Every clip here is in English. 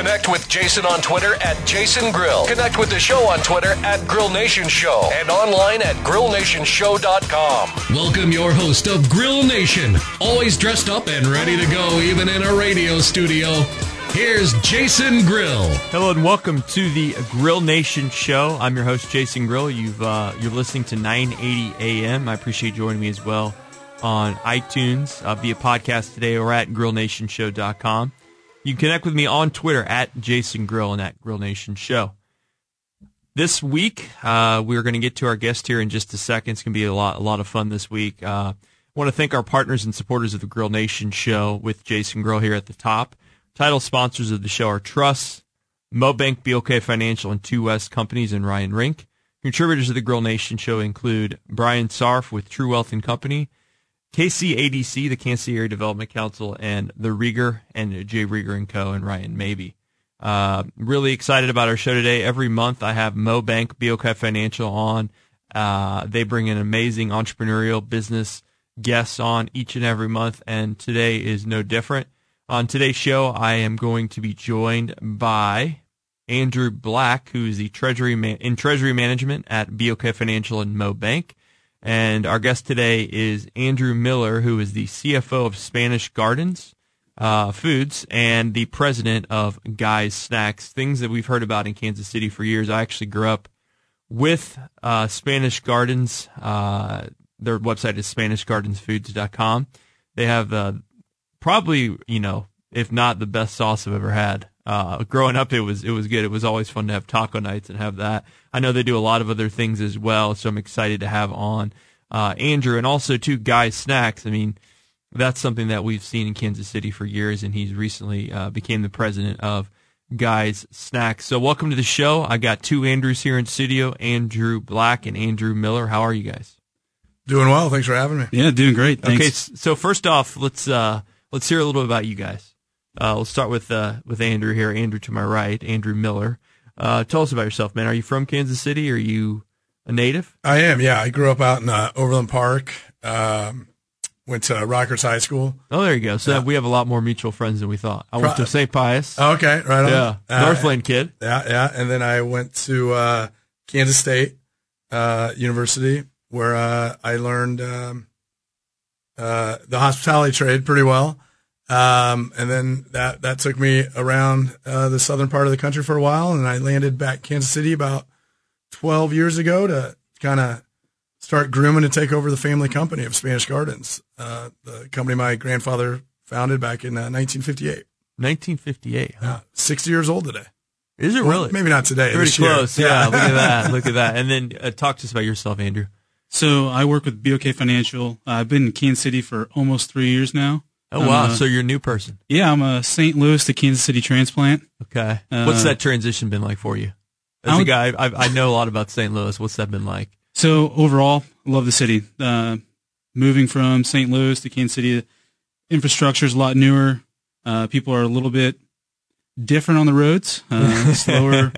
Connect with Jason on Twitter at Jason Grill. Connect with the show on Twitter at Grill Nation Show and online at grillnationshow.com. Welcome your host of Grill Nation, always dressed up and ready to go, even in a radio studio. Here's Jason Grill. Hello and welcome to the Grill Nation show. I'm your host Jason Grill. You've uh, you're listening to 980 AM. I appreciate you joining me as well on iTunes uh, via podcast today or at grillnationshow.com. You can connect with me on Twitter at Jason Grill and at Grill Nation Show. This week, uh, we're going to get to our guest here in just a second. It's going to be a lot, a lot of fun this week. Uh, I want to thank our partners and supporters of the Grill Nation show with Jason Grill here at the top. Title sponsors of the show are Truss, Mobank, BOK Financial, and Two West Companies, and Ryan Rink. Contributors of the Grill Nation show include Brian Sarf with True Wealth and Company, KCADC, the Kansas City Area Development Council, and the Rieger and Jay Rieger and Co. and Ryan Maybe. Uh, really excited about our show today. Every month I have Mobank, BOK Financial on. Uh, they bring an amazing entrepreneurial business guests on each and every month, and today is no different. On today's show, I am going to be joined by Andrew Black, who is the treasury man- in treasury management at BOK Financial and Mo Bank. And our guest today is Andrew Miller, who is the CFO of Spanish Gardens uh, Foods and the president of Guy's Snacks, things that we've heard about in Kansas City for years. I actually grew up with uh, Spanish Gardens. Uh, their website is SpanishGardensFoods.com. They have uh, probably, you know, if not the best sauce I've ever had. Uh, growing up, it was it was good. It was always fun to have taco nights and have that. I know they do a lot of other things as well, so I'm excited to have on uh, Andrew and also two guys snacks. I mean, that's something that we've seen in Kansas City for years, and he's recently uh, became the president of Guys Snacks. So welcome to the show. I got two Andrews here in studio, Andrew Black and Andrew Miller. How are you guys? Doing well. Thanks for having me. Yeah, doing great. Thanks. Okay, so first off, let's uh, let's hear a little bit about you guys. Uh, we'll start with uh, with Andrew here. Andrew to my right, Andrew Miller. Uh, tell us about yourself, man. Are you from Kansas City? Are you a native? I am. Yeah, I grew up out in uh, Overland Park. Um, went to Rockhurst High School. Oh, there you go. So we have a lot more mutual friends than we thought. I went Pro- to St. Pius. Oh, okay, right on. yeah, Uh, Northland kid. Yeah, yeah. And then I went to uh, Kansas State uh, University, where uh, I learned um, uh, the hospitality trade pretty well. Um, and then that that took me around uh, the southern part of the country for a while, and I landed back Kansas City about twelve years ago to kind of start grooming to take over the family company of Spanish Gardens, uh, the company my grandfather founded back in uh, 1958. 1958. Huh? Uh, 60 years old today. Is it Well, really? Maybe not today. Pretty this year. close. Yeah. look at that. Look at that. And then uh, talk to us about yourself, Andrew. So I work with BOK Financial. Uh, I've been in Kansas City for almost three years now. Oh I'm wow. a- so you're a new person. Yeah, I'm a St. Louis to Kansas City transplant. Okay. Uh, What's that transition been like for you? As I a guy, I, I know a lot about St. Louis. What's that been like? So overall, love the city. Uh, moving from St. Louis to Kansas City, infrastructure is a lot newer. Uh, people are a little bit different on the roads, uh, slower.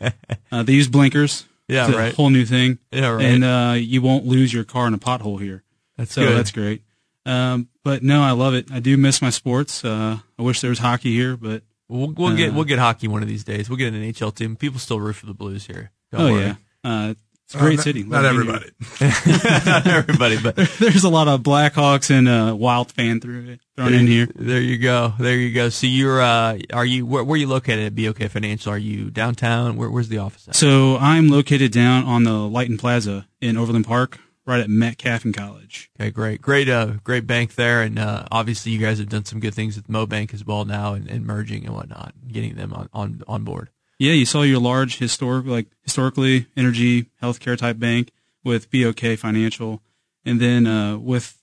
Uh, they use blinkers. Yeah, it's a right. whole new thing. Yeah, right. And uh, you won't lose your car in a pothole here. That's so good. that's great. Um, but no, I love it. I do miss my sports. Uh, I wish there was hockey here, but We'll, we'll get Uh, we'll get hockey one of these days. We'll get an NHL team. People still root for the Blues here. Don't oh worry. yeah, uh, it's a Uh, great not- city. Not Love everybody. Not everybody, but here. There's a lot of Blackhawks and uh, Wild fan through it thrown in here. There you go. There you go. So you're uh are you where, where are you located at BOK Financial? Are you downtown? Where, where's the office at? So I'm located down on the Lighton Plaza in Overland Park, right at Metcalf and College. Okay, great, great, uh, great bank there, and uh, obviously you guys have done some good things with MoBank as well now, and, and merging and whatnot, getting them on, on on board. Yeah, you saw your large historic, like historically energy healthcare type bank with BOK Financial, and then uh, with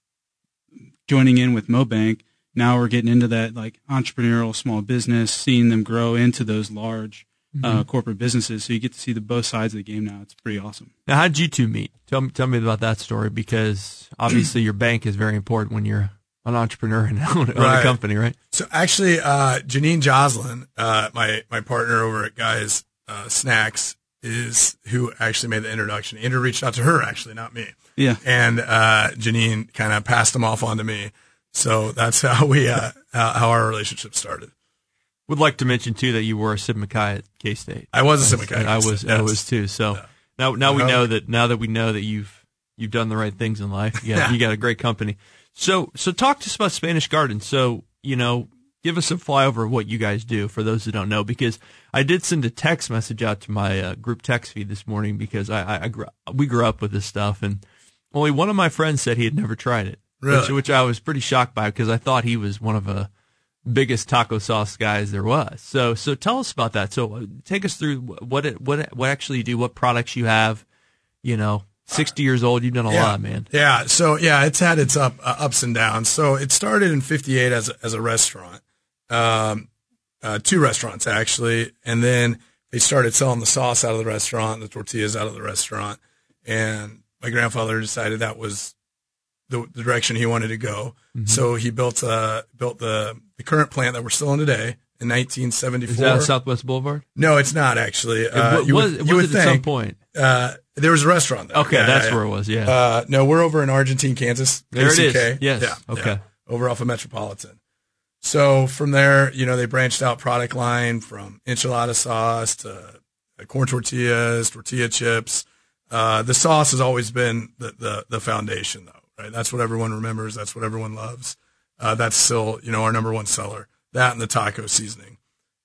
joining in with MoBank, now we're getting into that like entrepreneurial small business, seeing them grow into those large uh, corporate businesses. So you get to see the both sides of the game now. It's pretty awesome. Now, how did you two meet? Tell me, tell me about that story because obviously your bank is very important when you're an entrepreneur and own, own Right. a company, right? So actually, uh, Janine Joslin, uh, my, my partner over at Guys, uh, Snacks is who actually made the introduction. Andrew reached out to her, actually, not me. Yeah. And, uh, Janine kind of passed them off onto me. So that's how we, uh, how, how our relationship started. Would like to mention too that you were a Sigma Chi at K State. I was a Sigma Chi. I was. I was too. So now, now we know that. Now that we know that you've you've done the right things in life. Got, you got a great company. So so talk to us about Spanish Garden. So you know, give us a flyover of what you guys do for those who don't know. Because I did send a text message out to my uh, group text feed this morning because I, I, I grew, we grew up with this stuff and only one of my friends said he had never tried it. Which, Really? which I was pretty shocked by because I thought he was one of the biggest taco sauce guys there was. So so tell us about that. So take us through what it, what what actually you do, what products you have. You know, sixty years old, you've done a yeah. lot, man. Yeah. So yeah, it's had its up uh, ups and downs. So it started in '58 as a, as a restaurant, um, uh, two restaurants actually, and then they started selling the sauce out of the restaurant, the tortillas out of the restaurant, and my grandfather decided that was the, the direction he wanted to go. Mm-hmm. So he built uh built the the current plant that we're still in today in 1974. Is that Southwest Boulevard? no, it's not actually. It Uh, you was was you would it at some point? uh, there was a restaurant there. Okay, Yeah, that's yeah, where it was. Yeah. Uh, no, we're over in Argentine, Kansas. There it is. Yes. Yeah. Okay. Over off of Metropolitan. So from there, you know, they branched out product line from enchilada sauce to uh, corn tortillas, tortilla chips. Uh, the sauce has always been the, the, the foundation though, right? That's what everyone remembers. That's what everyone loves. Uh, that's still, you know, our number one seller. That and the taco seasoning.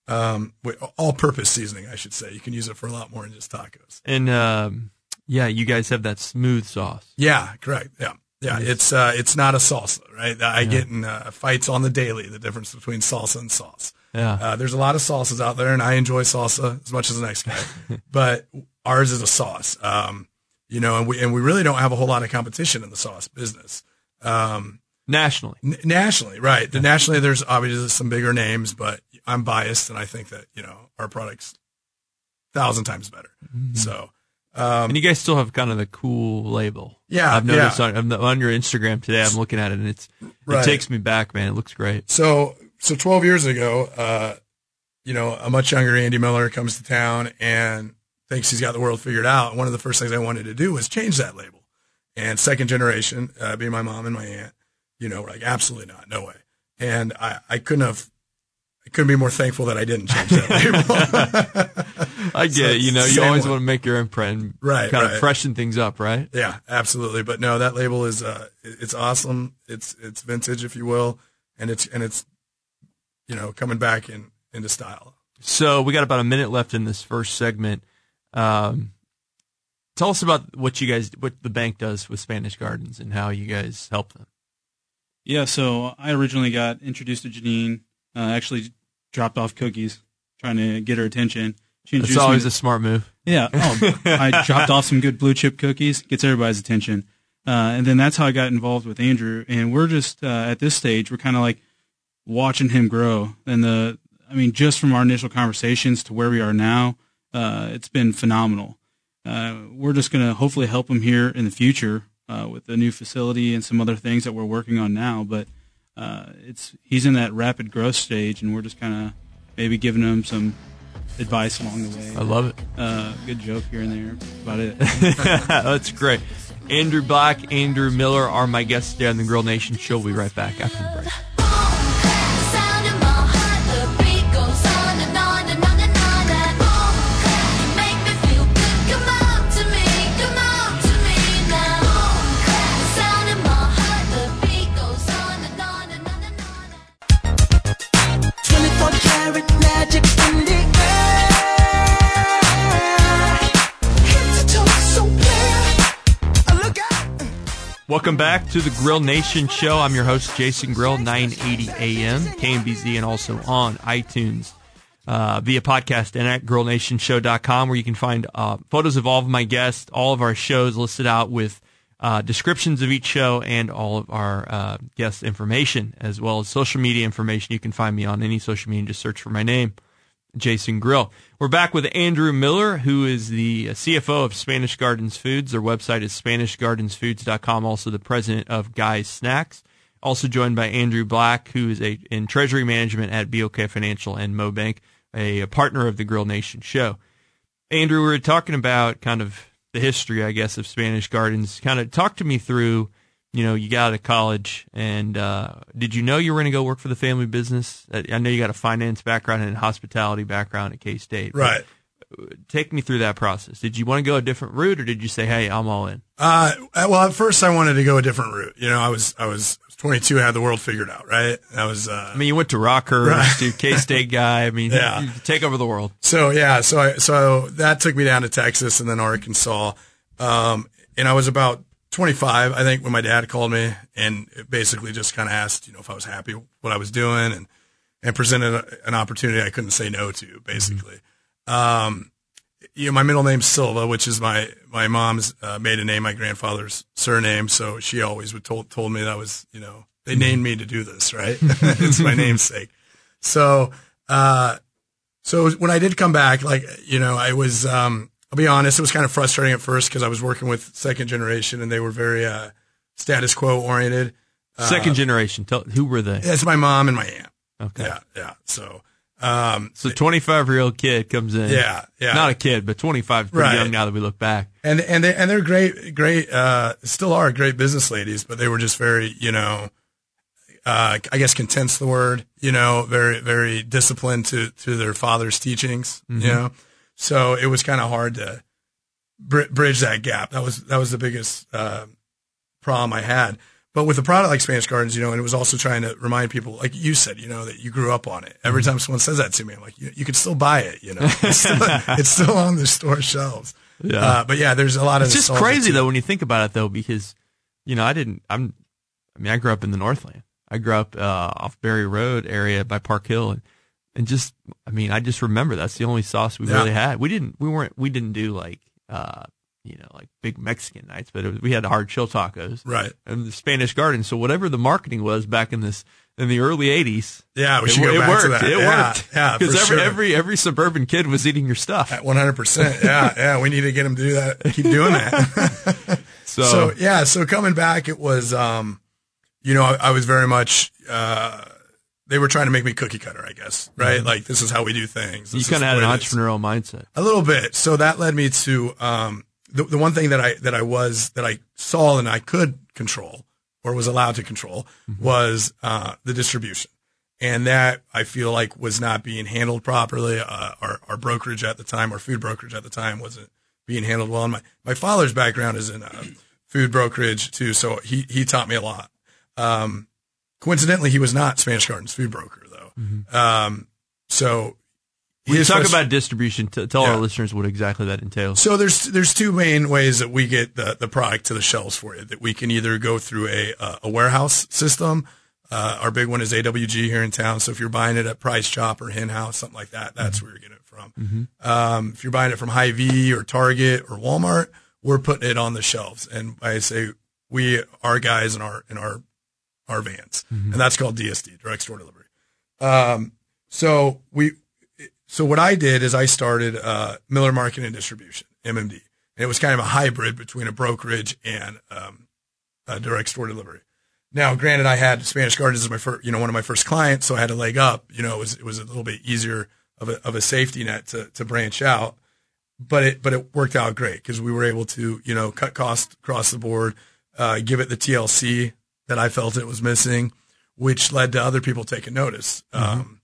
Um, all purpose seasoning, I should say. You can use it for a lot more than just tacos. and um, yeah, you guys have that smooth sauce. Yeah, correct. Yeah. Yeah, it's uh, it's not a salsa, right? I get in uh, fights on the daily. The difference between salsa and sauce. Yeah. Uh, there's a lot of sauces out there, and I enjoy salsa as much as the next guy. but ours is a sauce, um, you know, and we and we really don't have a whole lot of competition in the sauce business um, Nationally. n- nationally, right? The nationally, there's obviously some bigger names, but I'm biased, and I think that you know our product's thousand times better. Mm-hmm. So and you guys still have kind of the cool label. Yeah, I've noticed yeah. on, on the- on your Instagram today. I'm looking at it, and it's Right. it takes me back, man. It looks great. So, so 12 years ago, uh, you know, a much younger Andy Miller comes to town and thinks he's got the world figured out. One of the first things I wanted to do was change that label. And second generation, uh, being my mom and my aunt, you know, like, absolutely not, no way. And I, I couldn't have, I couldn't be more thankful that I didn't change that label. I get So it. You know, you always one. want to make your imprint, and Right, Kind of right. freshen things up, right? yeah, absolutely. But no, that label is, uh, it's awesome. It's, it's vintage, if you will. And it's, and it's, you know, coming back in, into style. So we got about a minute left in this first segment. Um, tell us about what you guys, what the bank does with Spanish Gardens, and how you guys help them. Yeah, so I originally got introduced to Janine. Uh, actually, dropped off cookies, trying to get her attention. She introduced always me. a smart move. Yeah. Oh, I dropped off some good blue chip cookies. Gets everybody's attention. Uh, and then that's how I got involved with Andrew. And we're just uh, at this stage, we're kind of like watching him grow. And the, I mean, just from our initial conversations to where we are now, uh, it's been phenomenal. Uh, we're just going to hopefully help him here in the future uh, with the new facility and some other things that we're working on now. But uh, it's he's in that rapid growth stage, and we're just kind of maybe giving him some advice along the way. I love it. Uh, good joke here and there. That's about it. That's great. Andrew Black, Andrew Miller are my guests today on the Grill Nation show. We'll be right back after the break. Welcome back to the Grill Nation show. I'm your host, Jason Grill, 980 AM, KMBZ, and also on iTunes uh, via podcast and at grillnationshow.com, where you can find uh, photos of all of my guests, all of our shows listed out with uh, descriptions of each show and all of our uh, guest information, as well as social media information. You can find me on any social media. Just search for my name. Jason Grill. We're back with Andrew Miller, who is the CFO of Spanish Gardens Foods. Their website is SpanishGardensFoods.com. Also, the president of Guys Snacks. Also joined by Andrew Black, who is a in treasury management at BOK Financial and MoBank, a, a partner of the Grill Nation show. Andrew, we were talking about kind of the history, I guess, of Spanish Gardens. Kind of talk to me through, you know, you got out of college, and uh, did you know you were going to go work for the family business? I know you got a finance background and a hospitality background at K State. Right. Take me through that process. Did you want to go a different route, or did you say, "Hey, I'm all in"? Uh, well, at first I wanted to go a different route. You know, I was, I was 22, had the world figured out, right? I was, uh, I mean, you went to Rockhurst, Right. to K State guy. I mean, Yeah. take over the world. So yeah, so I, so that took me down to Texas and then Arkansas. Um, and I was about 25, I think, when my dad called me and basically just kind of asked, you know, if I was happy what I was doing and, and presented a, an opportunity I couldn't say no to, basically. Um, you know, my middle name's Silva, which is my, my mom's uh, maiden name, my grandfather's surname. So she always would told, told me that was, you know, they named me to do this, right? it's my namesake. So, uh, so when I did come back, like, you know, I was, um, I'll be honest, it was kind of frustrating at first because I was working with second generation and they were very, uh, status quo oriented. Second generation. Tell, who were they? It's my mom and my aunt. Okay. Yeah. Yeah. So, um, So 25 year old kid comes in. Yeah, yeah. Not a kid, but 25 is pretty Right. young now that we look back. and, and they, and they're great, great, uh, still are great business ladies, but they were just very, you know, uh, I guess content's the word, you know, very, very disciplined to, to their father's teachings, you know? So it was kind of hard to br- bridge that gap. That was, that was the biggest, uh, problem I had. But with a product like Spanish Gardens, you know, and it was also trying to remind people, like you said, you know, that you grew up on it. Every time someone says that to me, I'm like, you, you can still buy it, you know, it's still, it's still on the store shelves. Yeah. Uh, but yeah, there's a lot of It's just crazy though when you think about it though, because, you know, I didn't, I'm, I mean, I grew up in the Northland. I grew up, uh, off Barry Road area by Park Hill and, and just, I mean, I just remember that's the only sauce we Yeah. really had. We didn't, we weren't, we didn't do like, uh, you know, like big Mexican nights, but it was, we had hard chill tacos. Right. And the Spanish Garden. So whatever the marketing was back in this, in the early 80s, Yeah, we it, should go it back worked. to that. It yeah, worked. Yeah, Because every, sure. every, every suburban kid was eating your stuff. At 100%. Yeah, yeah. We need to get them to do that. Keep doing that. So, so yeah, so coming back, it was, um, you know, I, I was very much, uh, they were trying to make me cookie cutter, I guess, right? Like this is how we do things. you kind of had an way it is. entrepreneurial mindset. A little bit. So that led me to um, the the one thing that I that I was that I saw and I could control or was allowed to control was uh, the distribution, and that I feel like was not being handled properly. Uh, our our brokerage at the time, our food brokerage at the time, wasn't being handled well. And my my father's background is in uh, food brokerage too, so he he taught me a lot. Um, coincidentally, he was not Spanish Gardens food broker though. Um, so. he When you talk about distribution, t- tell our listeners what exactly that entails. so there's there's two main ways that we get the, the product to the shelves for you. That we can either go through a uh, a warehouse system. Uh, our big one is AWG here in town. So if you're buying it at Price Chop or Hen House, something like that, that's where you're getting it from. Um, if you're buying it from Hy-Vee or Target or Walmart, we're putting it on the shelves. And I say we our guys in our in our our vans, and that's called DSD, direct store delivery. Um, so we so what I did is I started uh, Miller Marketing and Distribution (MMD). And it was kind of a hybrid between a brokerage and um, a direct store delivery. Now, granted, I had Spanish Gardens as my first, you know, one of my first clients, so I had a leg up. You know, it was it was a little bit easier of a of a safety net to to branch out, but it but it worked out great because we were able to you know cut costs across the board, uh, give it the TLC that I felt it was missing, which led to other people taking notice. Um,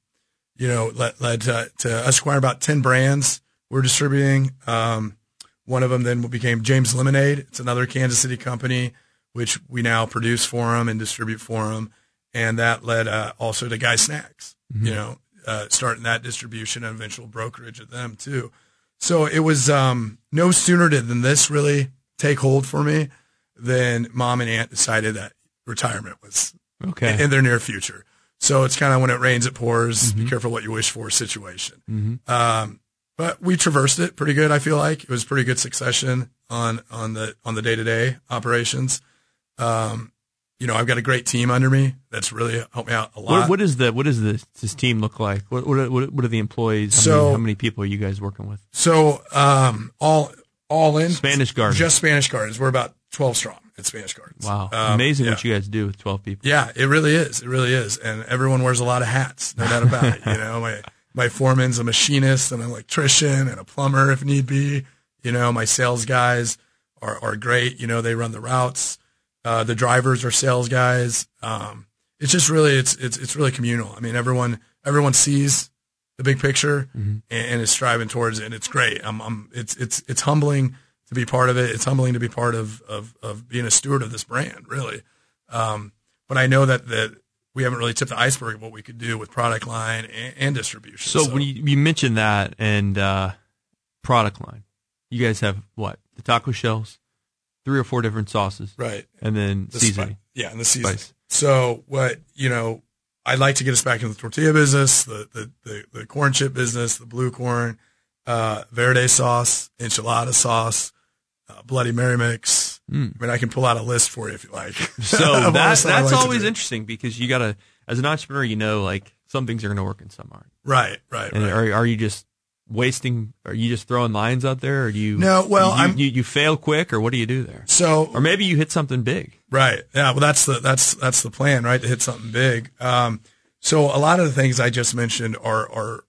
you know, led, led to, to us acquiring about 10 brands we're distributing. Um, one of them then became James Lemonade. It's another Kansas City company, which we now produce for them and distribute for them. And that led uh, also to Guy Snacks, you know, uh, starting that distribution and eventual brokerage of them too. So it was um, no sooner did than this really take hold for me than mom and aunt decided that retirement was Okay. in their near future. So it's kind of when it rains, it pours. Be careful what you wish for situation. Um, but we traversed it pretty good. I feel like it was pretty good succession on on the on the day to day operations. Um, you know, I've got a great team under me that's really helped me out a lot. What, what is the what does the, this team look like? What what are, what are the employees? How, So- many, how many people are you guys working with? So um, all all in Spanish Gardens. just Spanish Gardens. We're about twelve strong at Spanish Gardens. Wow, Um, amazing yeah. what you guys do with twelve people. Yeah, it really is. It really is, and everyone wears a lot of hats. No doubt about it. You know, my my foreman's a machinist, and an electrician, and a plumber if need be. You know, my sales guys are are great. You know, they run the routes. Uh, the drivers are sales guys. Um, it's just really it's it's it's really communal. I mean, everyone everyone sees the big picture and, and is striving towards it, and it's great. I'm, I'm it's it's it's humbling to be part of it. It's humbling to be part of of of being a steward of this brand, really. Um, but I know that that we haven't really tipped the iceberg of what we could do with product line and, and distribution. So, when you, you mentioned that and uh, product line, you guys have what the taco shells, three or four different sauces, right, and then the seasoning. spi- yeah, and the seasoning. Spice. So what you know, I'd like to get us back into the tortilla business, the the the, the corn chip business, the blue corn, uh, verde sauce, enchilada sauce, uh, Bloody Mary mix. I mean, I can pull out a list for you if you like. So that's like always interesting because you gotta, as an entrepreneur, you know, like some things are going to work and some aren't. Right, right, And right. are are you just wasting? Are you just throwing lines out there, or do you? No, well, you, I'm- you, you fail quick, or what do you do there? So Or maybe you hit something big. Right. Yeah. Well, that's the that's that's the plan, right? To hit something big. Um, so a lot of the things I just mentioned are are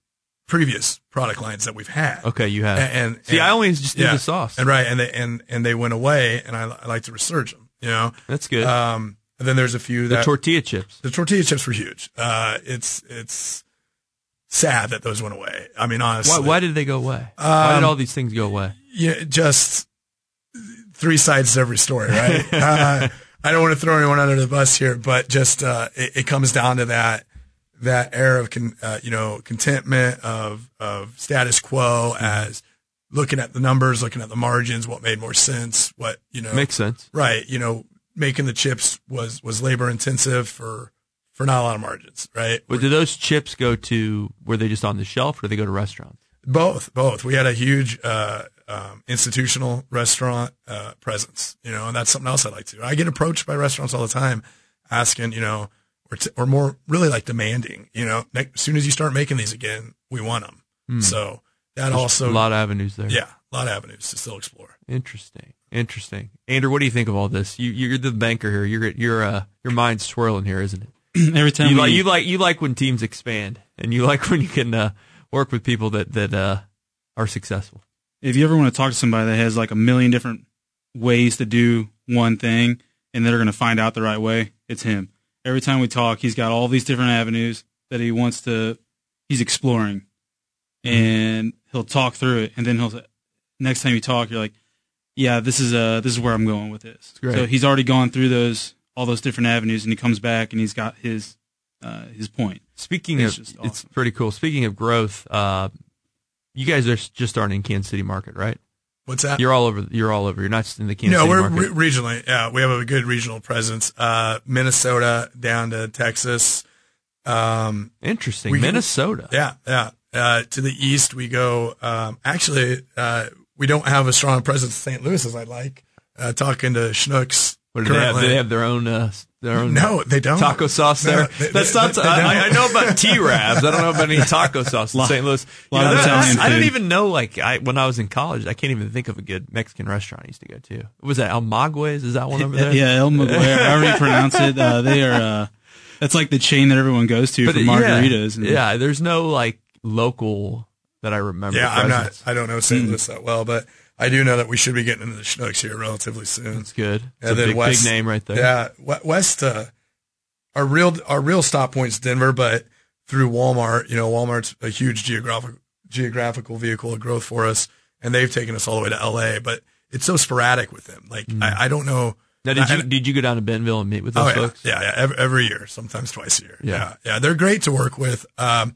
previous product lines that we've had. Okay, you have. And, and See, I always just do the sauce. and right, and they and and they went away, and I, I like to resurge them. You know. That's good. Um, and then there's a few the tortilla chips. the tortilla chips were huge. Uh, it's it's sad that those went away. I mean, honestly, Why, why did they go away? why did Um, all these things go away? yeah, just three sides to every story, right? uh, I don't want to throw anyone under the bus here, but just uh, it, it comes down to that that air of con, uh, you know contentment of of status quo as looking at the numbers, looking at the margins, what made more sense, what you know Makes sense. right? You know, making the chips was was labor intensive for for not a lot of margins, right? But do those chips go to? Were they just on the shelf, or do they go to restaurants? Both, both. We had a huge uh, um, institutional restaurant uh, presence, you know, and that's something else I like to. do. I get approached by restaurants all the time, asking, you know, or, t- or more really like demanding, you know, ne- as soon as you start making these again, we want them. So that also, Hmm. a lot of avenues there. yeah, a lot of avenues to still explore. Interesting. Interesting. Andrew, what do you think of all this? You, you're the banker here. You're you're uh, your mind's swirling here, isn't it? Every time You we, like you like you like when teams expand, and you like when you can uh, work with people that that uh, are successful. if you ever want to talk to somebody that has like a million different ways to do one thing and they're going to find out the right way, it's him. Every time we talk, he's got all these different avenues that he wants to, he's exploring and he'll talk through it. And then he'll, say- next time you talk, you're like, yeah, this is, uh, this is where I'm going with this. So he's already gone through those, all those different avenues and he comes back and he's got his, uh, his point. Speaking It's of, just it's pretty cool. Speaking of growth, uh, you guys are just starting in Kansas City market, right? What's that? You're all over. You're all over. You're not just in the Kansas no, City we're market. re- regionally. Yeah, we have a good regional presence. Uh, Minnesota down to Texas. Um, Interesting. Minnesota. Yeah, yeah. Uh, to the east, we go. Um, actually, uh, we don't have a strong presence in St. Louis as I'd like. Uh, talking to Schnucks. What do they have? Do they have their own uh, their own No, they don't. taco sauce No, there. they- That's not. they I, I know about T Rabs. I don't know about any taco sauce in St. Louis. You lot know, of that- Italian I didn't even know. Like I when I was in college, I can't even think of a good Mexican restaurant I used to go to. Was that El Maguey? Is that one over there? Yeah, El Maguire, however you pronounce it. Uh, they are, uh, that's like the chain that everyone goes to for yeah, margaritas. And Yeah, there's no like local that I remember. Yeah, I'm not. I don't know. St. Louis that well, but I do know that we should be getting into the Schnucks here relatively soon. That's good. It's And a then big, West- big name right there. Yeah, West. Uh, our real our real stop point's Denver, but through Walmart, you know, Walmart's a huge geographic geographical vehicle of growth for us, and they've taken us all the way to LA. But it's so sporadic with them. Like I, I don't know. Now, did you I- did you go down to Bentonville and meet with Oh those yeah, folks? yeah, yeah. Every, every year, sometimes twice a year. Yeah. yeah, yeah. They're great to work with. Um,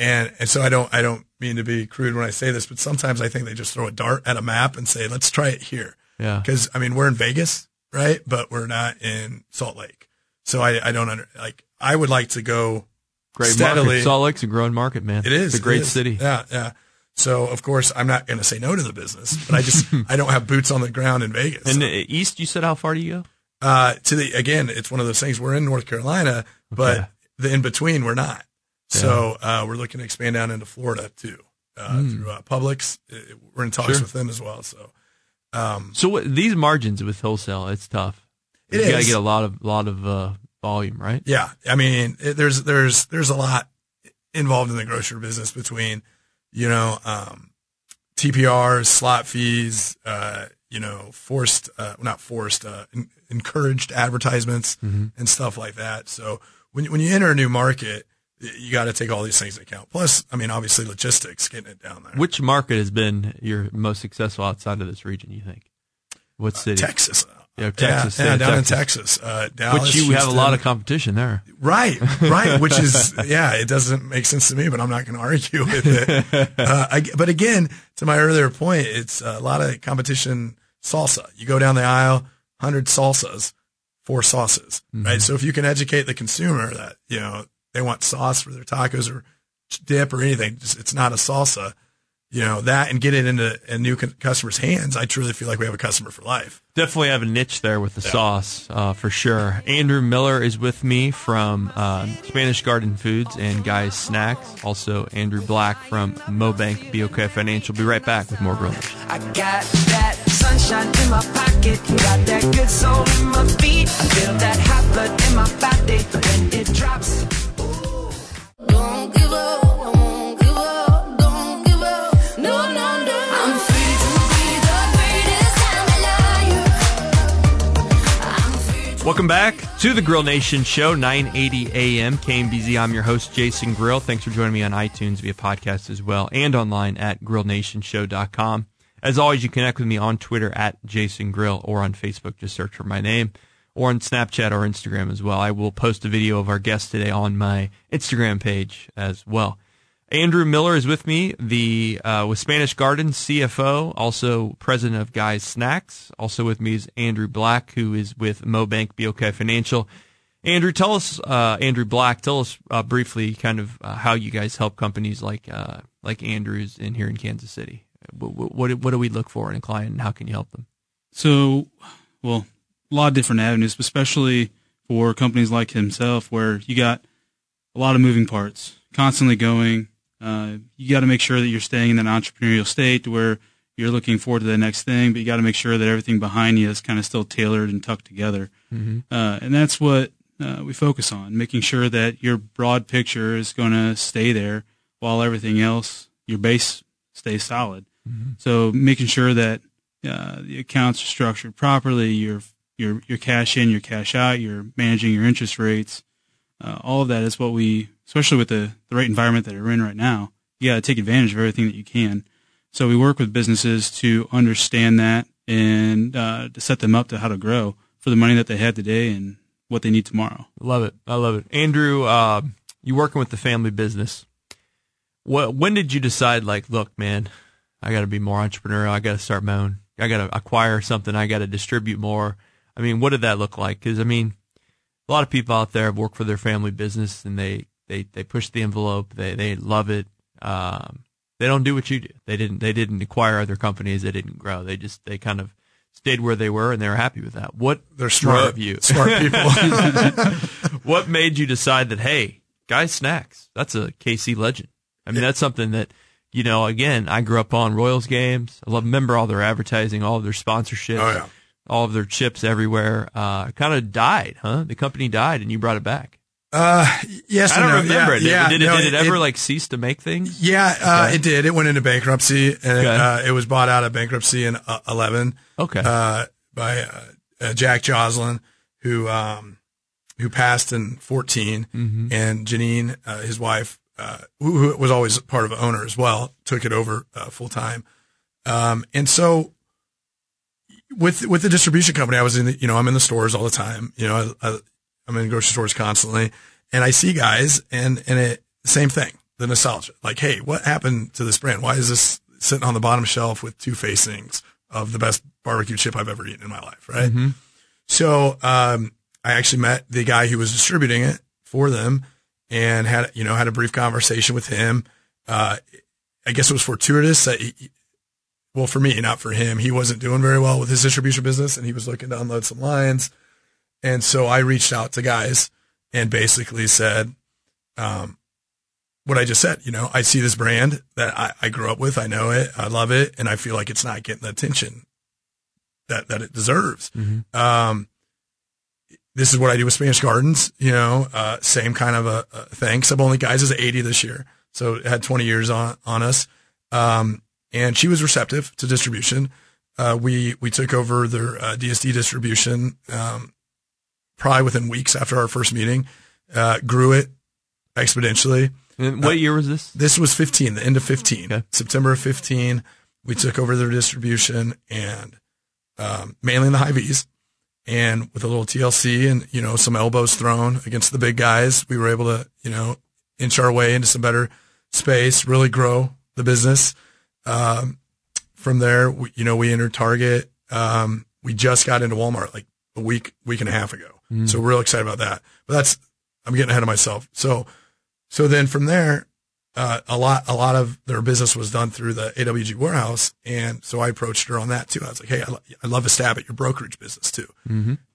and and so I don't I don't mean to be crude when I say this, but sometimes I think they just throw a dart at a map and say, let's try it here. Yeah. Because I mean, we're in Vegas, right? But we're not in Salt Lake. So I I don't under like. I would like to go Great steadily. market. Salt Lake's a growing market, man. It is It's a great is. city. Yeah, yeah. So of course I'm not going to say no to the business, but I just I don't have boots on the ground in Vegas. And uh, east, you said how far do you go? Uh, to the again, it's one of those things. We're in North Carolina, but Okay. the in between we're not. So uh, we're looking to expand down into Florida too uh, through uh, Publix. Uh, We're in talks. Sure. with them as well. So um, So what, these margins with wholesale, it's tough. It you gotta get a lot of lot of uh, volume, right? yeah, I mean, it, there's there's there's a lot involved in the grocery business between you know um, TPRs, slot fees, uh, you know, forced uh, not forced, uh, en- encouraged advertisements and stuff like that. So when you- when you enter a new market, you got to take all these things into account. Plus, I mean, obviously logistics, getting it down there. Which market has been your most successful outside of this region? You think? What city? Texas. Yeah, Texas. Yeah, yeah, down Texas. in Texas. Uh, Dallas, Which you have a lot of competition there. Right, right. Which is, yeah, it doesn't make sense to me, but I'm not going to argue with it. Uh, I, but again, to my earlier point, it's a lot of competition salsa. You go down the aisle, 100 salsas, four sauces, right? So if you can educate the consumer that, you know, they want sauce for their tacos or dip or anything, it's not a salsa, you know, that and get it into a new customer's hands, I truly feel like we have a customer for life. Definitely have a niche there with the sauce, uh, for sure. Andrew Miller is with me from uh, Spanish Garden Foods and Guys Snacks. Also, Andrew Black from Mobank BOK Financial. Be right back with more Grill Nation. I got that sunshine in my pocket, got that good soul in my feet. I feel that hot blood in my body when it drops. Welcome back to the Grill Nation Show, 980 AM, KMBZ. I'm your host, Jason Grill. Thanks for joining me on iTunes via podcast as well and online at grillnationshow.com. As always, you connect with me on Twitter at Jason Grill or on Facebook. Just search for my name or on Snapchat or Instagram as well. I will post a video of our guest today on my Instagram page as well. Andrew Miller is with me, the uh, with Spanish Garden CFO, also president of Guys Snacks. Also with me is Andrew Black, who is with Mobank BOK Financial. Andrew, tell us, uh, Andrew Black, tell us uh, briefly, kind of uh, how you guys help companies like uh, like Andrews in here in Kansas City. What, what what do we look for in a client, and how can you help them? So, well, a lot of different avenues, especially for companies like himself, where you got a lot of moving parts, constantly going. Uh, you got to make sure that you're staying in that entrepreneurial state where you're looking forward to the next thing, but you got to make sure that everything behind you is kind of still tailored and tucked together. Uh, and that's what uh, we focus on, making sure that your broad picture is going to stay there while everything else, your base stays solid. So making sure that uh, the accounts are structured properly, your your your cash in, your cash out, you're managing your interest rates. Uh, all of that is what we, especially with the, the rate environment that we're in right now, you got to take advantage of everything that you can. So we work with businesses to understand that and uh, to set them up to how to grow for the money that they have today and what they need tomorrow. Love it. I love it. Andrew, uh, you working with the family business. What, when did you decide, like, look, man, I got to be more entrepreneurial. I got to start my own. I got to acquire something. I got to distribute more. I mean, what did that look like? Because, I mean, a lot of people out there have worked for their family business and they, they, they push the envelope. They, they love it. Um, they don't do what you do. They didn't, they didn't acquire other companies. They didn't grow. They just, they kind of stayed where they were and they were happy with that. What They're smart, drove you? smart people. what made you decide that hey guys snacks that's a kc legend i mean that's something that you know again i grew up on royals games i love remember all their advertising all of their sponsorships Oh, yeah. all of their chips everywhere uh kind of died huh the company died and you brought it back Uh, yes, i don't no. remember yeah, it Yeah, did, it, no, did it ever like cease to make things Yeah, uh, Okay. it did. It went into bankruptcy, and Okay. it, uh, it was bought out of bankruptcy in uh, eleven. okay Uh, by uh, uh, Jack Joslin, who um, who passed in 14 Mm-hmm. and Janine, uh, his wife, uh, who, who was always part of the owner as well, took it over uh, full time. Um, and so with with the distribution company, I was in the, you know I'm in the stores all the time. You know I, I, I'm in grocery stores constantly, and I see guys and and it same thing the nostalgia. Like, hey, what happened to this brand? Why is this sitting on the bottom shelf with two facings of the best barbecue chip I've ever eaten in my life? Right. So um, I actually met the guy who was distributing it for them and had you know had a brief conversation with him. Uh, I guess it was fortuitous that he, well for me, not for him. He wasn't doing very well with his distribution business, and he was looking to unload some lines. And so I reached out to guys and basically said, um, what I just said, you know, I see this brand that I, I grew up with. I know it. I love it. And I feel like it's not getting the attention that, that it deserves. Um, this is what I do with Spanish Gardens, you know, uh, same kind of a, a thing. Sub only guys is 80 this year. So it had 20 years on, on us. Um, and she was receptive to distribution. Uh, we, we took over their uh, DSD distribution, um, probably within weeks after our first meeting, uh, grew it exponentially. And what year was this? This was 15, the end of 15, Okay. September of 15. We took over their distribution and um, mainly in the Hy-Vee's and with a little TLC and, you know, some elbows thrown against the big guys, we were able to, you know, inch our way into some better space, really grow the business. Um, from there, we, you know, we entered Target. Um, we just got into Walmart like a week, week and a half ago. So we're real excited about that. But that's, I'm getting ahead of myself. So, so then from there, uh, a lot, a lot of their business was done through the AWG warehouse. And so I approached her on that too. I was like, Hey, I, lo- I love a stab at your brokerage business too.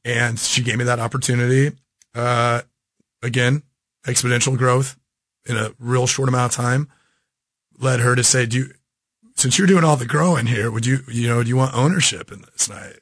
And she gave me that opportunity. Uh, again, exponential growth in a real short amount of time led her to say, do you, since you're doing all the growing here, would you, you know, do you want ownership in this? And I,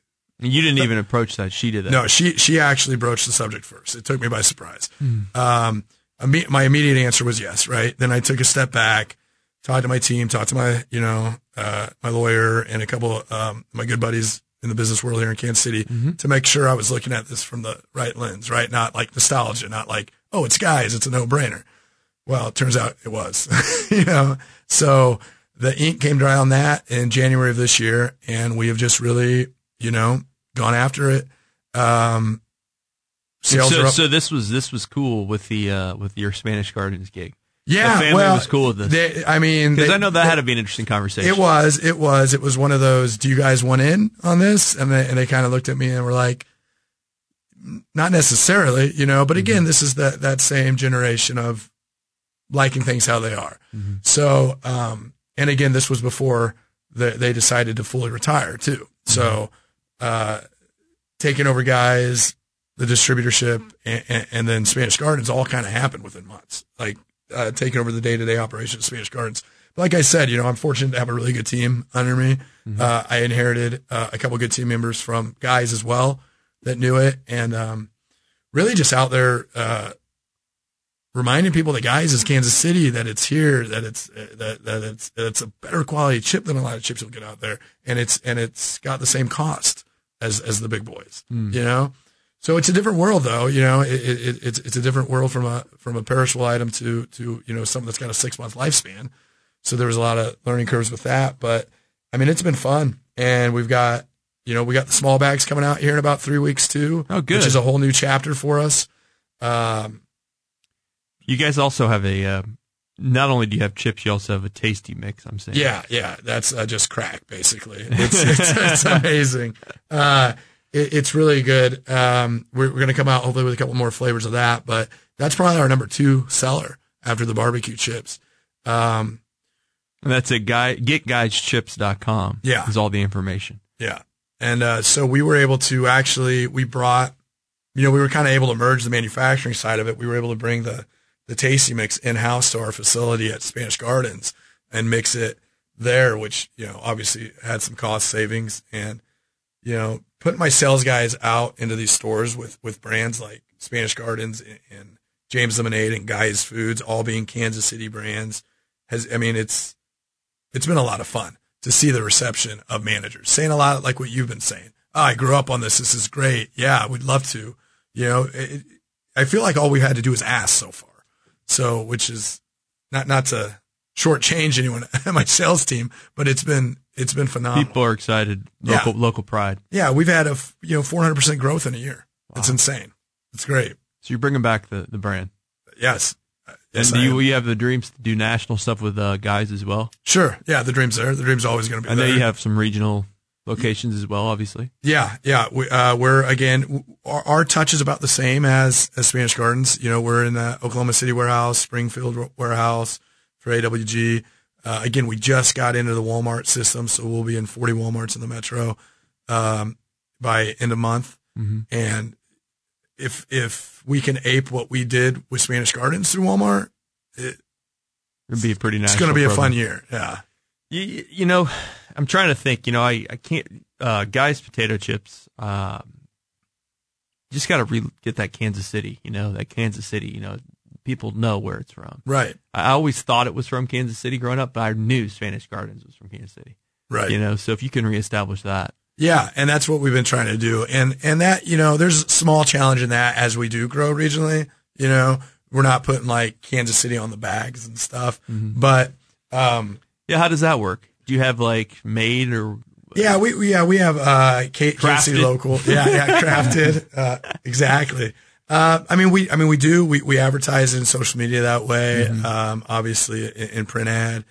You didn't even approach that. She did that. no, she she actually broached the subject first. It took me by surprise. Um, imme- my immediate answer was yes. Right. Then I took a step back, talked to my team, talked to my you know uh, my lawyer and a couple of um, my good buddies in the business world here in Kansas City to make sure I was looking at this from the right lens. Right. Not like nostalgia. Not like oh it's guys. It's a no brainer. Well, it turns out it was. you know. So the ink came dry on that in January of this year, and we have just really you know gone after it. Um, sales So, so this was this was cool with the uh, with your Spanish Gardens gig. yeah, the family well, was cool with this. They, I mean, Because I know that they- had to be an interesting conversation. It was, it was, it was one of those. Do you guys want in on this? And they and they kind of looked at me and were like, not necessarily, you know. But again, this is that that same generation of liking things how they are. So, um, and again, this was before they, they decided to fully retire too. So, uh, taking over guys, the distributorship, and, and, and then Spanish Gardens all kind of happened within months. Like uh, taking over the day to day operation of Spanish Gardens. But like I said, you know, I'm fortunate to have a really good team under me. Uh, I inherited uh, a couple good team members from guys as well that knew it, and um, really just out there uh, reminding people that guys is Kansas City that it's here, that it's uh, that that it's that it's a better quality chip than a lot of chips you'll get out there, and it's and it's got the same cost as as the big boys, you know. So it's a different world, though. You know, it, it, it's it's a different world from a from a perishable item to to you know something that's got a six month lifespan. So there was a lot of learning curves with that, but I mean, it's been fun, and we've got you know we got the small bags coming out here in about three weeks too. Oh, good. Which is a whole new chapter for us. Um, You guys also have a. Uh, not only do you have chips, you also have a tasty mix. I'm saying. Yeah, yeah, that's uh, just crack basically. It's it's, it's amazing. Uh, it, it's really good. Um, we're, we're gonna come out hopefully with a couple more flavors of that, but that's probably our number two seller after the barbecue chips. Um, And that's at guy getguyschips.com. Yeah. Is all the information. yeah, and uh, so we were able to actually we brought, you know, we were kind of able to merge the manufacturing side of it. We were able to bring the the tasty mix in house to our facility at Spanish Gardens and mix it there, which you know obviously had some cost savings and you know putting my sales guys out into these stores with with brands like Spanish Gardens and, and James Lemonade and Guys Foods, all being Kansas City brands, has I mean it's it's been a lot of fun to see the reception of managers saying a lot like what you've been saying. Oh, I grew up on this. This is great. Yeah, we'd love to. You know, it, I feel like all we've had to do is ask so far. So, which is not not to shortchange anyone at my sales team, but it's been it's been phenomenal. People are excited. Yeah. Local local pride. yeah, we've had a you know 400 percent growth in a year. It's insane. It's great. So you're bringing back the, the brand. Yes. Yes, and do you, you have the dreams to do national stuff with uh, guys as well? Sure. Yeah, the dream's there. The dream's always going to be I know there. you have some regional locations as well, obviously. Yeah, yeah. We, uh, we're again, our, our touch is about the same as, as Spanish Gardens. You know, we're in the Oklahoma City warehouse, Springfield warehouse for AWG. Uh, again, we just got into the Walmart system, so we'll be in 40 Walmarts in the metro um, by end of month. And if if we can ape what we did with Spanish Gardens through Walmart, it, It'd be a pretty nice. it's going to be a fun year. Yeah. You, you know, I'm trying to think. You know, I, I can't. Uh, guys, potato chips. Um, you just got to re- get that Kansas City. You know, that Kansas City. You know, people know where it's from. Right. I always thought it was from Kansas City growing up, but I knew Spanish Gardens was from Kansas City. Right. You know, so if you can reestablish that, Yeah, and that's what we've been trying to do. And and that, you know, there's a small challenge in that as we do grow regionally, you know, we're not putting like Kansas City on the bags and stuff. But um yeah. How does that work? Do you have like made or yeah, we, we yeah, we have uh K- Kansas City local. Yeah, yeah, crafted. Uh exactly. Uh, I mean, we, I mean, we do, we, we advertise in social media that way. Um, obviously in, in print ad.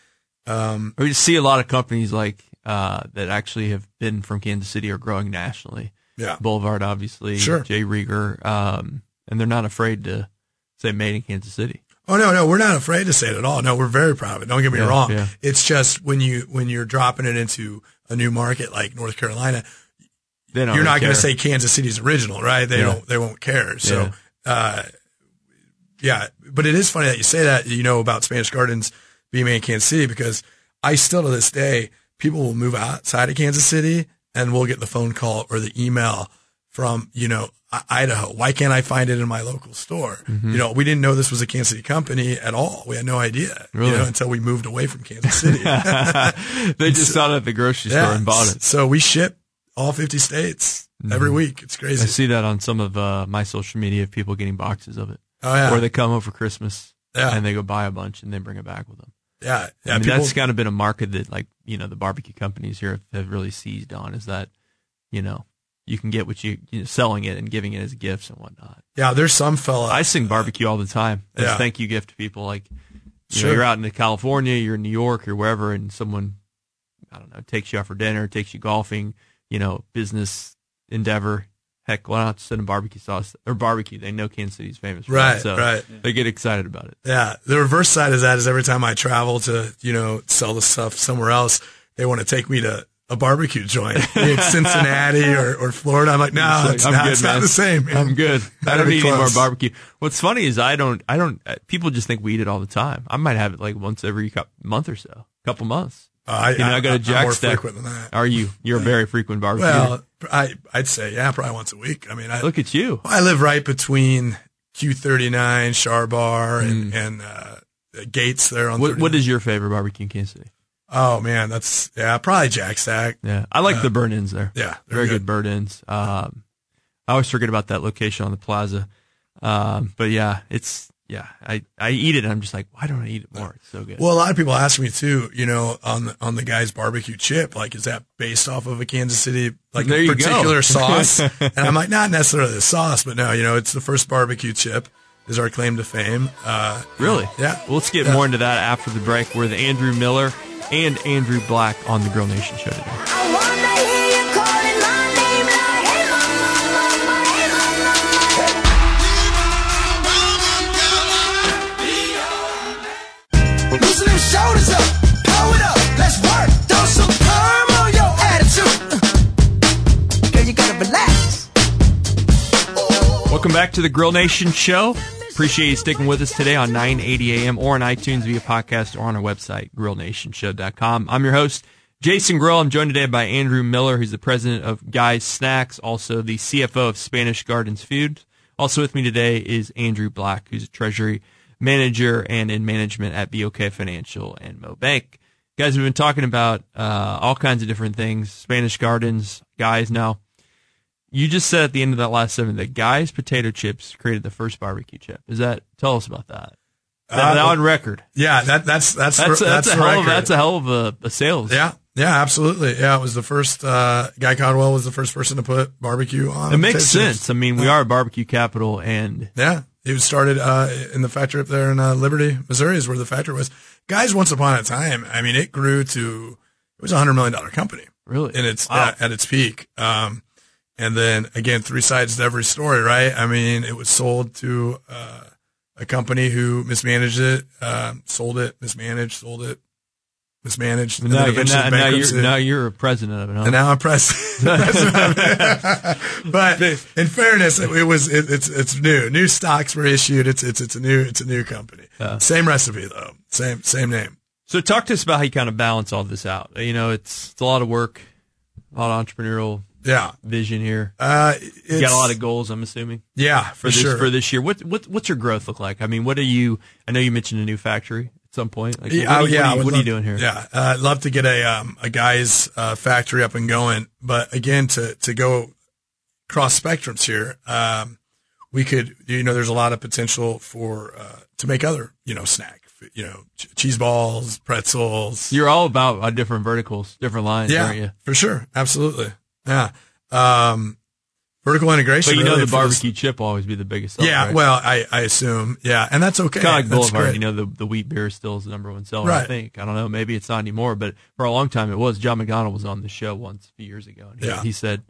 Um, you see a lot of companies like uh, that actually have been from Kansas City or growing nationally. yeah. Boulevard, obviously, Sure. Jay Rieger, um, and they're not afraid to say made in Kansas City. Oh no, no, we're not afraid to say it at all. No, we're very proud of it. Don't get me Yeah, wrong. yeah. It's just when you when you're dropping it into a new market like North Carolina, you're not going to say Kansas City's original, right? They Yeah. don't. They won't care. So, Yeah. uh, yeah. But it is funny that you say that. You know about Spanish Gardens being made in Kansas City because I still to this day people will move outside of Kansas City and we'll get the phone call or the email from you know Idaho. Why can't I find it in my local store? Mm-hmm. You know, we didn't know this was a Kansas City company at all. We had no idea. Really? You know, until we moved away from Kansas City. they just saw it at the grocery store and bought it. So we ship all 50 states every week. It's Mm-hmm. I see that on some of uh, my social media of people getting boxes of it. Oh yeah. Or they come over for Christmas Yeah. and they go buy a bunch and then bring it back with them. yeah. Yeah. I mean, people, that's kind of been a market that, like, you know, the barbecue companies here have really seized on is that, you know, you can get what you, you know, selling it and giving it as gifts and whatnot. yeah, there's some fella. I sing barbecue all the time as Yeah. a thank you gift to people. Like, you Sure. know, you're out in California, you're in New York or wherever, and someone, I don't know, takes you out for dinner, takes you golfing, you know, business endeavor. Heck, why not send them barbecue sauce or barbecue? They know Kansas City's famous for Right, that, so right. they get excited about it. yeah. The reverse side of that is every time I travel to, you know, sell the stuff somewhere else, they want to take me to a barbecue joint in Cincinnati or, or Florida. I'm like, no, It's it's, like, not, good, it's not the same. man. I'm good. I don't be need any more barbecue. What's funny is I don't, I don't, uh, people just think we eat it all the time. I might have it like once every month or so, couple months. Uh, I, You know, I, got a I'm jack more stack. frequent than that. Are you? You're a very frequent barbecue. Well, I, I'd say, yeah, probably once a week. I mean, I, Look at you. I live right between Q39, Char Bar, and, and uh, Gates there on Mm. What, what is your favorite barbecue in Kansas City? Oh, man, that's, yeah, probably Jack Stack. Yeah, I like the burnt ends there. Yeah, very good. good, burnt ends. Um, I always forget about that location on the plaza. Um, but yeah, it's yeah. I, I eat it. and I'm just like, why don't I eat it more? It's so good. Well, a lot of people ask me too, you know, on the, on the guy's barbecue chip, like, is that based off of a Kansas City, like There a particular sauce? and I'm like, not necessarily the sauce, but no, you know, it's the first barbecue chip is our claim to fame. Uh, Really? Yeah. Well, let's get Yeah. more into that after the break. We're the Andrew Miller and Andrew Black on the Grill Nation show today. I wanna hear you calling my name like, hey mama, mama, hey mama. Loosen them shoulders up, pull it up, let's work. Throw some your attitude. Girl, you gotta relax. Welcome back to the Grill Nation show. Appreciate you sticking with us today on 980 AM or on iTunes via podcast or on our website, grillnationshow.com. I'm your host, Jason Grill. I'm joined today by Andrew Miller, who's the president of Guys Snacks, also the CFO of Spanish Gardens Food. Also with me today is Andrew Black, who's a treasury manager and in management at BOK Financial and Mo Bank. Guys, we've been talking about uh, all kinds of different things, Spanish Gardens, guys. Now, you just said at the end of that last segment that Guy's potato chips created the first barbecue chip. Is that? Tell us about that. That- Uh, on record. Yeah. That, that's, that's, That's a, that's, that's a hell of that's a hell of a, a sales. Yeah, yeah, absolutely. Yeah, it was the first. Uh, Guy Caldwell was the first person to put barbecue on. it makes potato chips. sense. I mean, we are a barbecue capital, and Yeah, it was started uh, in the factory up there in uh, Liberty, Missouri, is where the factory was. Guys, once upon a time, I mean, it grew to it was a hundred million dollar company really, and its Wow. at, at its peak. Um, and then again, three sides to every story, right? I mean, it was sold to uh, a company who mismanaged it, um, sold it, mismanaged, sold it, mismanaged, and now, and now, now you're now you're a president of it. Huh? and now I'm president. but in fairness, it, it was it, it's it's new. New stocks were issued. It's it's it's a new it's a new company. Same recipe though. Same same name. So talk to us about how you kind of balance all this out. You know, it's it's a lot of work, a lot of entrepreneurial Yeah. vision here. Uh, You got a lot of goals, I'm assuming, yeah for for this sure. for this year. What what what's your growth look like? I mean, what are you? I know you mentioned a new factory at some point. Like, Yeah, what, are yeah, what, are you, what are you doing here? Yeah, uh, I'd love to get a um, a guy's uh, factory up and going, but again, to to go cross spectrums here, um, we could you know there's a lot of potential for uh, to make other you know snack you know cheese balls, pretzels. You're all about uh, different verticals, different lines, yeah, aren't you? for sure, absolutely. Yeah, um, vertical integration. But you know really the for this- barbecue chip will always be the biggest seller. Yeah, right? well, I, I assume, yeah, and that's okay. kind of like That's Boulevard. great. You know, the the wheat beer still is the number one seller. I Right. think. I don't know. Maybe it's not anymore, but for a long time it was. John McDonald was on the show once a few years ago, and he, Yeah. he said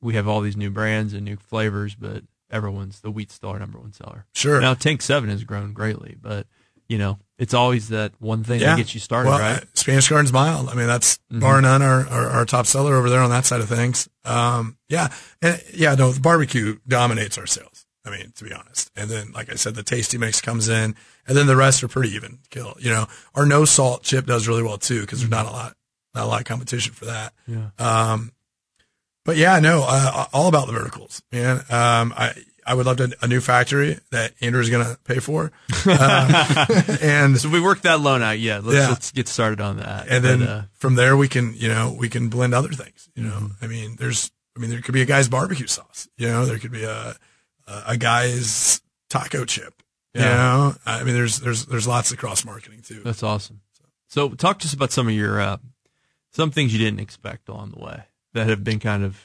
we have all these new brands and new flavors, but everyone's the wheat still our number one seller. Sure. Now Tank Seven has grown greatly, but you know it's always that one thing yeah. that gets you started, well, right? Mm-hmm. uh, Spanish Garden's mild. I mean, that's bar none our, our, our top seller over there on that side of things. Um, yeah. And yeah, no, the barbecue dominates our sales. I mean, to be honest. And then, like I said, the tasty mix comes in and then the rest are pretty even kill. You know, our no salt chip does really well too because there's not a lot, not a lot of competition for that. Yeah. Um, but yeah, no, uh, all about the verticals, man. Um, I, I would love to, a new factory that Andrew's going to pay for. Uh, and So we worked that loan out. Yeah, let's Yeah. let's get started on that. and then But, uh, from there we can you know we can blend other things you know Mm-hmm. i mean there's i mean there could be a guy's barbecue sauce you know there could be a a, guy's taco chip you Yeah. know i mean there's there's there's lots of cross marketing too That's awesome. So talk to us about some of your uh, some things you didn't expect along the way that have been kind of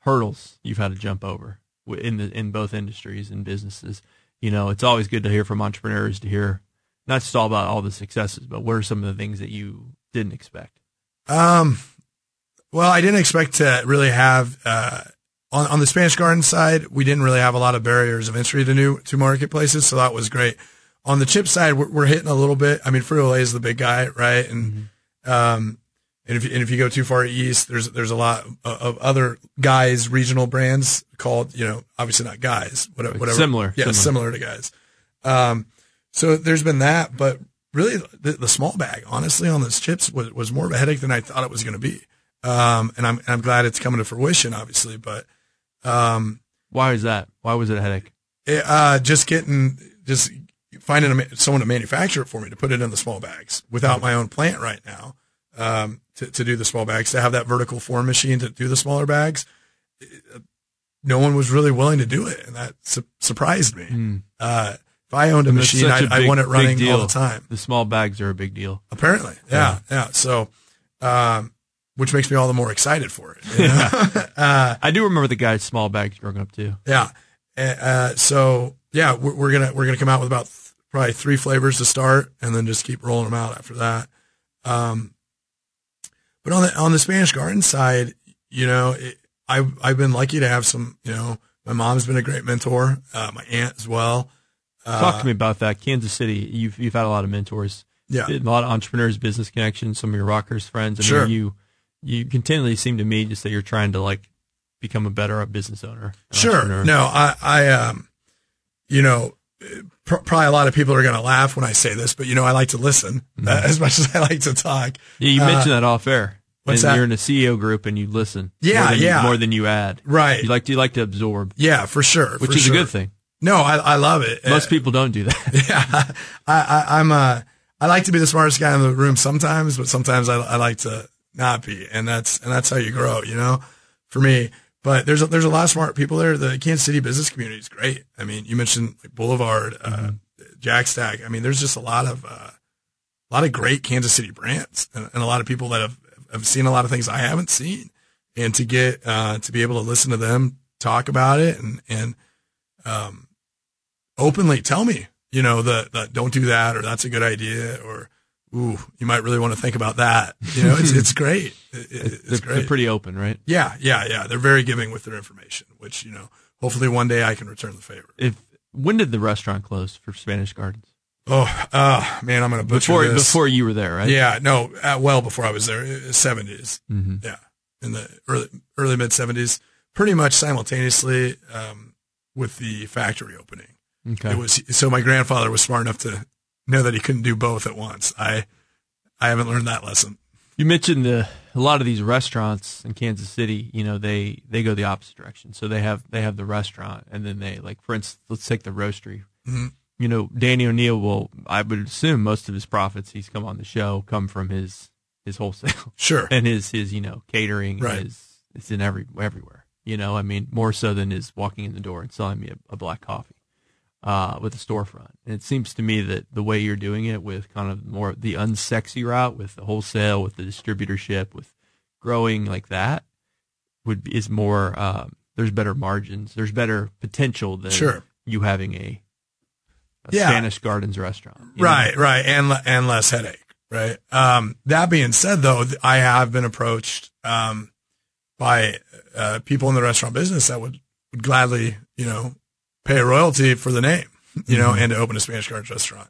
hurdles you've had to jump over in the in both industries and businesses. You know, it's always good to hear from entrepreneurs to hear not just all about all the successes, but what are some of the things that you didn't expect? um well i didn't expect to really have uh on, on the Spanish Garden side, we didn't really have a lot of barriers of entry to new to marketplaces, so that was great. On the chip side, we're, we're hitting a little bit. I mean, Frito Lay is the big guy, right? And um, and if you, and if you go too far east, there's there's a lot of, other guys regional brands called you know obviously not guys whatever whatever Similar, yeah similar. similar, to guys. Um, so there's been that, but really the, the small bag honestly on those chips was, was more of a headache than I thought it was going to be. Um, and I'm I'm glad it's coming to fruition, obviously, but um, Why is that? Why was it a headache? it, uh, just getting just finding a, someone to manufacture it for me to put it in the small bags without my own plant right now um, to, to do the small bags to have that vertical form machine to do the smaller bags uh, no one was really willing to do it and that su- surprised me uh, if i owned a machine I'd, a I big- want it running all the time The small bags are a big deal. apparently yeah yeah, so um, which makes me all the more excited for it you know? I do remember the guy's small bags growing up too. Yeah. Uh, so yeah, we're, we're gonna we're gonna come out with about th- probably three flavors to start, and then just keep rolling them out after that. Um, but on the on the Spanish Garden side, you know, it, I've I've been lucky to have some. You know, my mom's been a great mentor, uh, my aunt as well. Talk to me about that. Kansas City, you've you've had a lot of mentors. Yeah. a lot of entrepreneurs, business connections, some of your Rockhurst friends. I Sure. mean, you you continually seem to me just that you're trying to like become a better business owner. Sure. No, I, I, um, you know, probably a lot of people are going to laugh when I say this, but you know, I like to listen uh, as much as I like to talk. Yeah, you Uh, mentioned that off air. what's and that? You're in a CEO group and you listen. Yeah, more than yeah. You, more than you add. Right. You like to you like to absorb, Yeah, for sure. which for is sure. a good thing. No, I, I love it. Most Uh, people don't do that. yeah, I, I, I'm uh, I like to be the smartest guy in the room sometimes, but sometimes I, I like to not be, and that's and that's how you grow, you know. For me, but there's a, there's a lot of smart people there. The Kansas City business community is great. I mean, you mentioned like Boulevard, uh, Jack Stack. I mean, there's just a lot of uh, a lot of great Kansas City brands, and, and a lot of people that have have seen a lot of things I haven't seen, and to get uh, to be able to listen to them talk about it and and um, openly tell me, you know, that that don't do that or that's a good idea or ooh, you might really want to think about that. You know, it's it's great. It- it- it's they're, great. they're pretty open, right? yeah, yeah, yeah. They're very giving with their information, which you know, hopefully one day I can return the favor. If when did the restaurant close for Spanish Gardens? Oh, uh, man, I'm gonna butcher Before this. before you were there, right? Yeah, no, uh, well before I was there, 70s. Mm-hmm. Yeah, in the early early mid 70s, pretty much simultaneously um, with the factory opening. Okay. It was so my grandfather was smart enough to know that he couldn't do both at once. I I haven't learned that lesson. You mentioned the a lot of these restaurants in Kansas City. You know, they they go the opposite direction. So they have they have the restaurant, and then they like, for instance, let's take the Roasterie. Mhm. You know, Danny O'Neill will. I would assume most of his profits he's come on the show come from his his wholesale. Sure. and his his you know catering Right. is it's in every everywhere. You know, I mean, more so than is walking in the door and selling me a, a black coffee uh, with a storefront. And it seems to me that the way you're doing it with kind of more the unsexy route, with the wholesale, with the distributorship, with growing like that, would be, is more. Uh, there's better margins. There's better potential than Sure. you having a, a Yeah. Spanish Gardens restaurant. you know? Right, right, and and less headache. Right. Um, that being said, though, I have been approached um, by uh, people in the restaurant business that would, would gladly, you know, pay a royalty for the name, you know, Mhm. and to open a Spanish Gardens restaurant.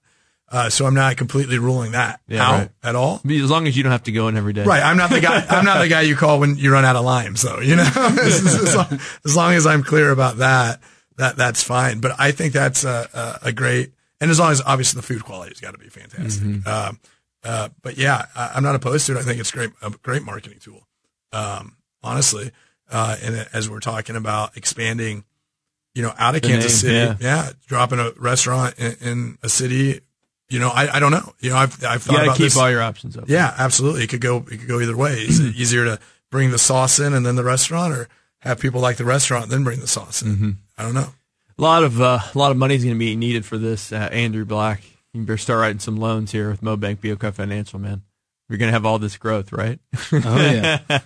Uh, so I'm not completely ruling that Yeah, out right. at all. As long as you don't have to go in every day. Right. I'm not the guy. I'm not the guy you call when you run out of limes, though. You know, as, long, as long as I'm clear about that, that that's fine. But I think that's a, a, a great, and as long as obviously the food quality has got to be fantastic. Mhm. Um, uh, but yeah, I, I'm not opposed to it. I think it's great, a great marketing tool. Um, honestly, uh, and as we're talking about expanding, you know, out of The Kansas name, City, yeah. yeah, dropping a restaurant in, in a city. You know, I, I don't know. You know, I've I've thought You gotta about keep this. all your options open. Yeah, absolutely. It could go. It could go either way. Is it easier to bring the sauce in and then the restaurant, or have people like the restaurant and then bring the sauce in? Mm-hmm. I don't know. A lot of uh, a lot of money is going to be needed for this. Uh, Andrew Black, you better start writing some loans here with MoBank BOK Financial, man. You're going to have all this growth, right? Oh, yeah.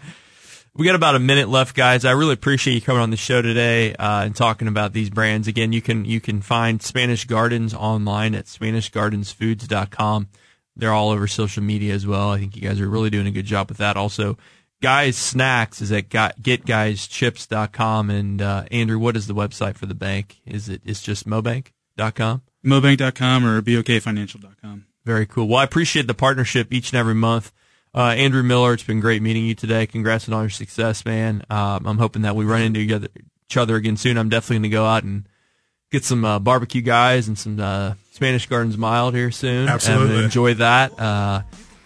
we got about a minute left, guys. I really appreciate you coming on the show today uh, and talking about these brands. Again, you can you can find Spanish Gardens online at SpanishGardensFoods.com. They're all over social media as well. I think you guys are really doing a good job with that. Also, Guys Snacks is at GetGuysChips.com. And uh, Andrew, what is the website for the bank? Is it it's just MoBank.com? Mobank.com or BOKFinancial.com. Very cool. Well, I appreciate the partnership each and every month. Uh, Andrew Miller, it's been great meeting you today. Congrats on all your success, man. Um, I'm hoping that we run into each other, again soon. I'm definitely going to go out and get some uh, barbecue guys and some uh, Spanish Gardens mild here soon. I'm Absolutely. gonna enjoy that, uh,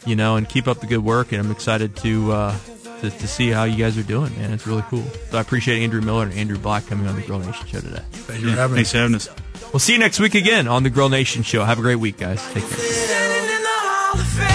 you know, and keep up the good work. And I'm excited to, uh, to to see how you guys are doing, man. It's really cool. So I appreciate Andrew Miller and Andrew Black coming on the Grill Nation show today. Thank you for having me. Thanks for having us. We'll see you next week again on the Grill Nation show. Have a great week, guys. Take care.